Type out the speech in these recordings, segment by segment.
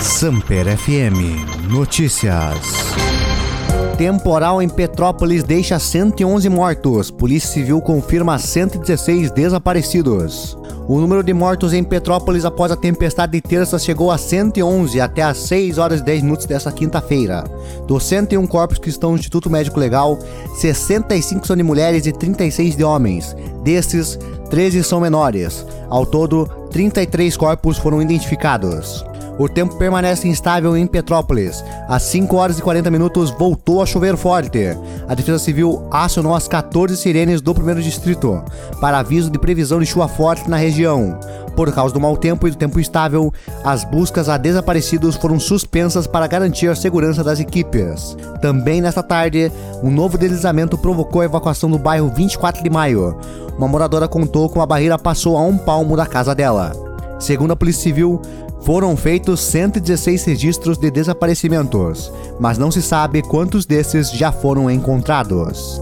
Samper FM Notícias. Temporal em Petrópolis deixa 111 mortos. Polícia Civil confirma 116 desaparecidos. O número de mortos em Petrópolis após a tempestade de terça chegou a 111 até às 6 horas e 10 minutos dessa quinta-feira. Dos 101 corpos que estão no Instituto Médico Legal, 65 são de mulheres e 36 de homens. Desses, 13 são menores. Ao todo, 33 corpos foram identificados. O tempo permanece instável em Petrópolis. Às 5 horas e 40 minutos voltou a chover forte. A Defesa Civil acionou as 14 sirenes do primeiro distrito para aviso de previsão de chuva forte na região. Por causa do mau tempo e do tempo instável, as buscas a desaparecidos foram suspensas para garantir a segurança das equipes. Também nesta tarde, um novo deslizamento provocou a evacuação do bairro 24 de Maio. Uma moradora contou que uma barreira passou a um palmo da casa dela. Segundo a Polícia Civil, foram feitos 116 registros de desaparecimentos, mas não se sabe quantos desses já foram encontrados.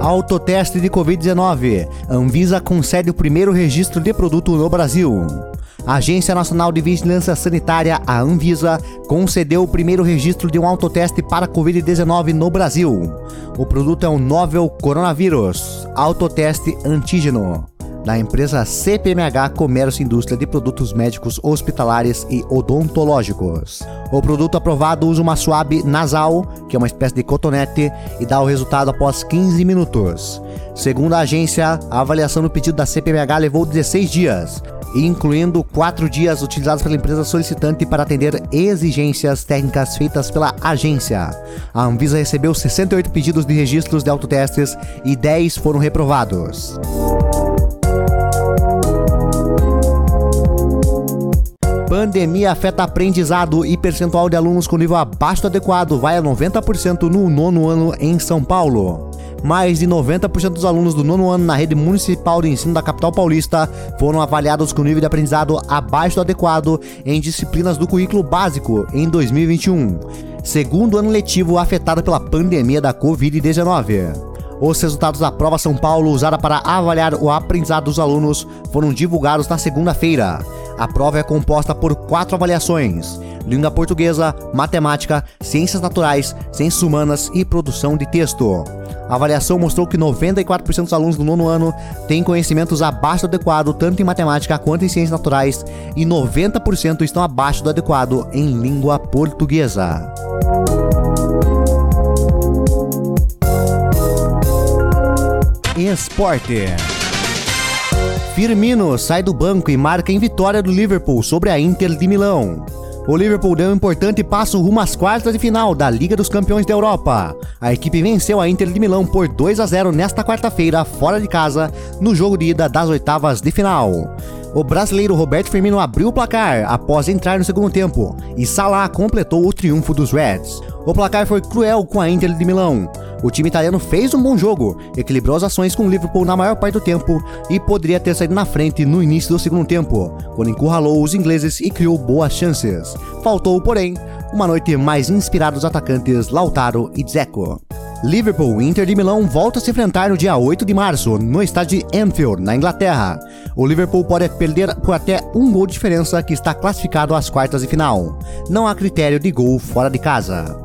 Autoteste de Covid-19. Anvisa concede o primeiro registro de produto no Brasil. A Agência Nacional de Vigilância Sanitária, a Anvisa, concedeu o primeiro registro de um autoteste para Covid-19 no Brasil. O produto é o novel coronavírus, autoteste antígeno da empresa CPMH Comércio e Indústria de Produtos Médicos Hospitalares e Odontológicos. O produto aprovado usa uma suave nasal, que é uma espécie de cotonete, e dá o resultado após 15 minutos. Segundo a agência, a avaliação do pedido da CPMH levou 16 dias incluindo quatro dias utilizados pela empresa solicitante para atender exigências técnicas feitas pela agência. A Anvisa recebeu 68 pedidos de registros de autotestes e 10 foram reprovados. Pandemia afeta aprendizado e percentual de alunos com nível abaixo do adequado vai a 90% no nono ano em São Paulo mais de 90% dos alunos do nono ano na rede municipal de ensino da capital paulista foram avaliados com nível de aprendizado abaixo do adequado em disciplinas do currículo básico em 2021, segundo ano letivo afetado pela pandemia da Covid-19. Os resultados da prova São Paulo usada para avaliar o aprendizado dos alunos foram divulgados na segunda-feira. A prova é composta por quatro avaliações: língua portuguesa, matemática, ciências naturais, ciências humanas e produção de texto. A avaliação mostrou que 94% dos alunos do nono ano têm conhecimentos abaixo do adequado tanto em matemática quanto em ciências naturais e 90% estão abaixo do adequado em língua portuguesa. Esporte. Firmino sai do banco e marca em vitória do Liverpool sobre a Inter de Milão. O Liverpool deu um importante passo rumo às quartas de final da Liga dos Campeões da Europa. A equipe venceu a Inter de Milão por 2 a 0 nesta quarta-feira, fora de casa, no jogo de ida das oitavas de final. O brasileiro Roberto Firmino abriu o placar após entrar no segundo tempo e Salah completou o triunfo dos Reds. O placar foi cruel com a Inter de Milão. O time italiano fez um bom jogo, equilibrou as ações com o Liverpool na maior parte do tempo e poderia ter saído na frente no início do segundo tempo, quando encurralou os ingleses e criou boas chances. Faltou, porém, uma noite mais inspirada dos atacantes Lautaro e Dzeko. Liverpool e Inter de Milão voltam a se enfrentar no dia 8 de março, no estádio de Anfield, na Inglaterra. O Liverpool pode perder por até um gol de diferença que está classificado às quartas de final. Não há critério de gol fora de casa.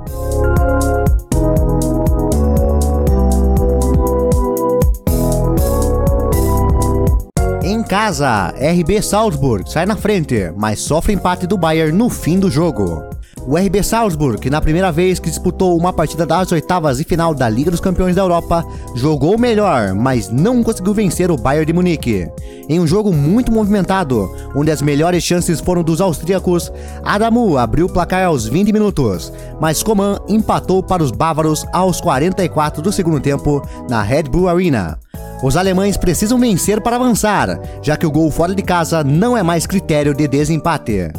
casa, RB Salzburg sai na frente, mas sofre empate do Bayern no fim do jogo. O RB Salzburg, na primeira vez que disputou uma partida das oitavas e final da Liga dos Campeões da Europa, jogou melhor, mas não conseguiu vencer o Bayern de Munique. Em um jogo muito movimentado, onde as melhores chances foram dos austríacos, Adamu abriu o placar aos 20 minutos, mas Coman empatou para os bávaros aos 44 do segundo tempo na Red Bull Arena. Os alemães precisam vencer para avançar, já que o gol fora de casa não é mais critério de desempate.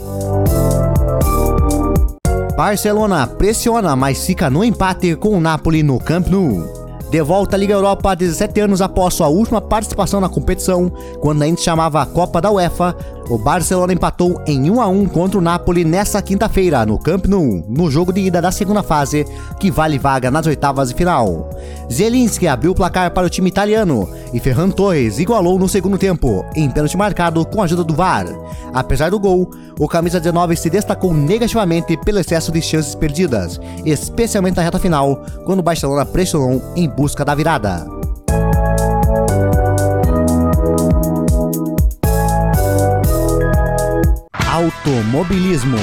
Barcelona pressiona, mas fica no empate com o Napoli no Camp Nou. De volta à Liga Europa há 17 anos após sua última participação na competição, quando ainda se chamava Copa da UEFA, O Barcelona empatou em 1 a 1 contra o Napoli nesta quinta-feira no Camp Nou, no jogo de ida da segunda fase, que vale vaga nas oitavas de final. Zelinski abriu o placar para o time italiano e Ferran Torres igualou no segundo tempo, em pênalti marcado com a ajuda do VAR. Apesar do gol, o camisa 19 se destacou negativamente pelo excesso de chances perdidas, especialmente na reta final, quando o Barcelona pressionou em busca da virada. Automobilismo.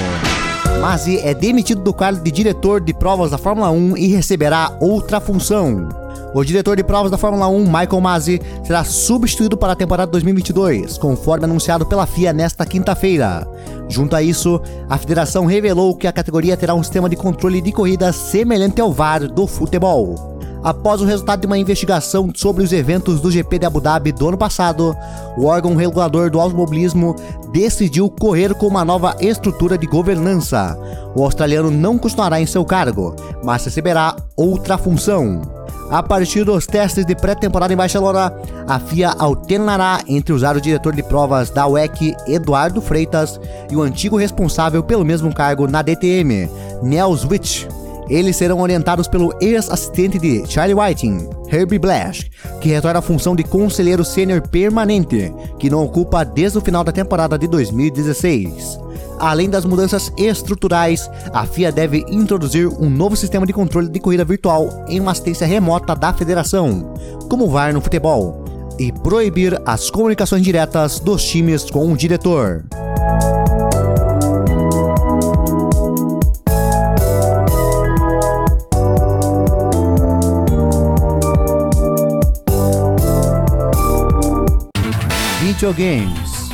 Masi é demitido do cargo de diretor de provas da Fórmula 1 e receberá outra função. O diretor de provas da Fórmula 1, Michael Masi, será substituído para a temporada 2022, conforme anunciado pela FIA nesta quinta-feira. Junto a isso, a federação revelou que a categoria terá um sistema de controle de corrida semelhante ao VAR do futebol. Após o resultado de uma investigação sobre os eventos do GP de Abu Dhabi do ano passado, o órgão regulador do automobilismo decidiu correr com uma nova estrutura de governança. O australiano não continuará em seu cargo, mas receberá outra função. A partir dos testes de pré-temporada em Barcelona, a FIA alternará entre usar o diretor de provas da WEC, Eduardo Freitas, e o antigo responsável pelo mesmo cargo na DTM, Nels Witt. Eles serão orientados pelo ex-assistente de Charlie Whiting, Herbie Blash, que retorna à função de conselheiro sênior permanente, que não ocupa desde o final da temporada de 2016. Além das mudanças estruturais, a FIA deve introduzir um novo sistema de controle de corrida virtual em uma assistência remota da federação, como o VAR no futebol, e proibir as comunicações diretas dos times com o diretor. Videogames.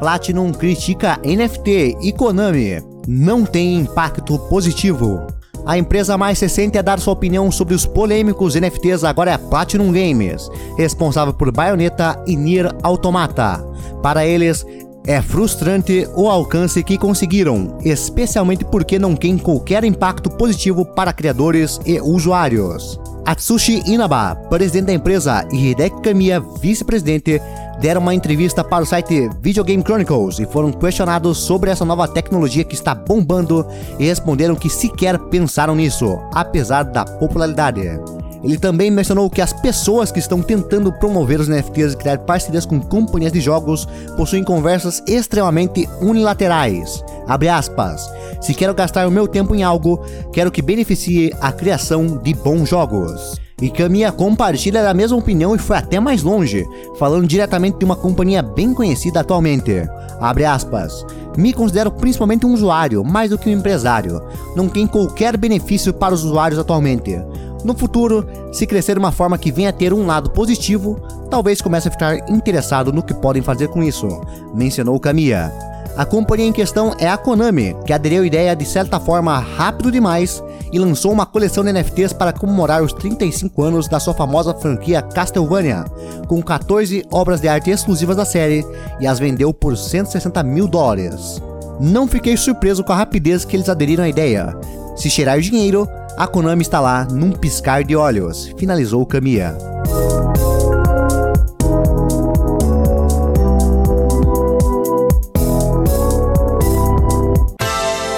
Platinum critica NFT e Konami. Não tem impacto positivo. A empresa mais recente a dar sua opinião sobre os polêmicos NFTs agora é a Platinum Games, responsável por Bayonetta e Nier Automata. Para eles, é frustrante o alcance que conseguiram, especialmente porque não tem qualquer impacto positivo para criadores e usuários. Atsushi Inaba, presidente da empresa, e Hideki Kamiya, vice-presidente, deram uma entrevista para o site Video Game Chronicles e foram questionados sobre essa nova tecnologia que está bombando e responderam que sequer pensaram nisso, apesar da popularidade. Ele também mencionou que as pessoas que estão tentando promover os NFTs e criar parcerias com companhias de jogos possuem conversas extremamente unilaterais. Abre aspas. Se quero gastar o meu tempo em algo, quero que beneficie a criação de bons jogos. E Kamiya compartilha da mesma opinião e foi até mais longe, falando diretamente de uma companhia bem conhecida atualmente. Abre aspas. Me considero principalmente um usuário, mais do que um empresário. Não tem qualquer benefício para os usuários atualmente. No futuro, se crescer de uma forma que venha a ter um lado positivo, talvez comece a ficar interessado no que podem fazer com isso, mencionou Kamiya. A companhia em questão é a Konami, que aderiu à ideia de certa forma rápido demais e lançou uma coleção de NFTs para comemorar os 35 anos da sua famosa franquia Castlevania, com 14 obras de arte exclusivas da série e as vendeu por 160 mil dólares. Não fiquei surpreso com a rapidez que eles aderiram à ideia. Se cheirar dinheiro, a Konami está lá num piscar de olhos, finalizou Kamiya.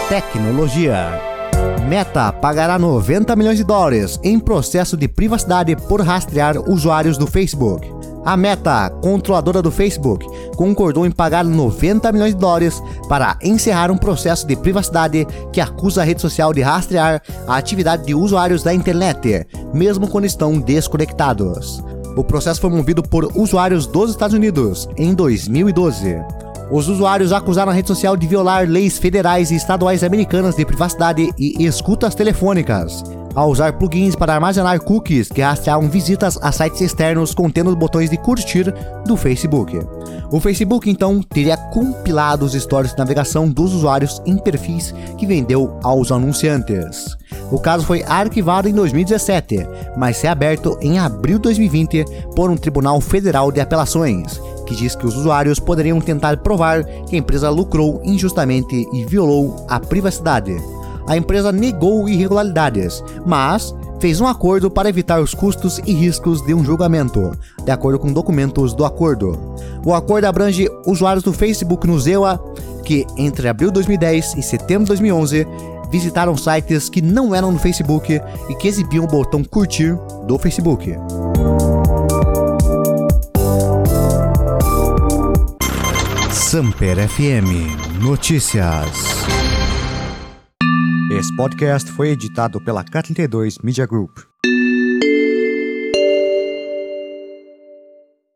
Tecnologia. Meta pagará 90 milhões de dólares em processo de privacidade por rastrear usuários do Facebook. A Meta, controladora do Facebook, concordou em pagar 90 milhões de dólares para encerrar um processo de privacidade que acusa a rede social de rastrear a atividade de usuários da internet, mesmo quando estão desconectados. O processo foi movido por usuários dos Estados Unidos em 2012. Os usuários acusaram a rede social de violar leis federais e estaduais americanas de privacidade e escutas telefônicas a usar plugins para armazenar cookies que rastreavam visitas a sites externos contendo botões de curtir do Facebook. O Facebook então teria compilado os histórios de navegação dos usuários em perfis que vendeu aos anunciantes. O caso foi arquivado em 2017, mas reaberto em abril de 2020 por um Tribunal Federal de Apelações, que diz que os usuários poderiam tentar provar que a empresa lucrou injustamente e violou a privacidade a empresa negou irregularidades, mas fez um acordo para evitar os custos e riscos de um julgamento, de acordo com documentos do acordo. O acordo abrange usuários do Facebook no Zewa que, entre abril de 2010 e setembro de 2011, visitaram sites que não eram no Facebook e que exibiam o botão curtir do Facebook. Samper FM Notícias. Esse podcast foi editado pela K32 Media Group.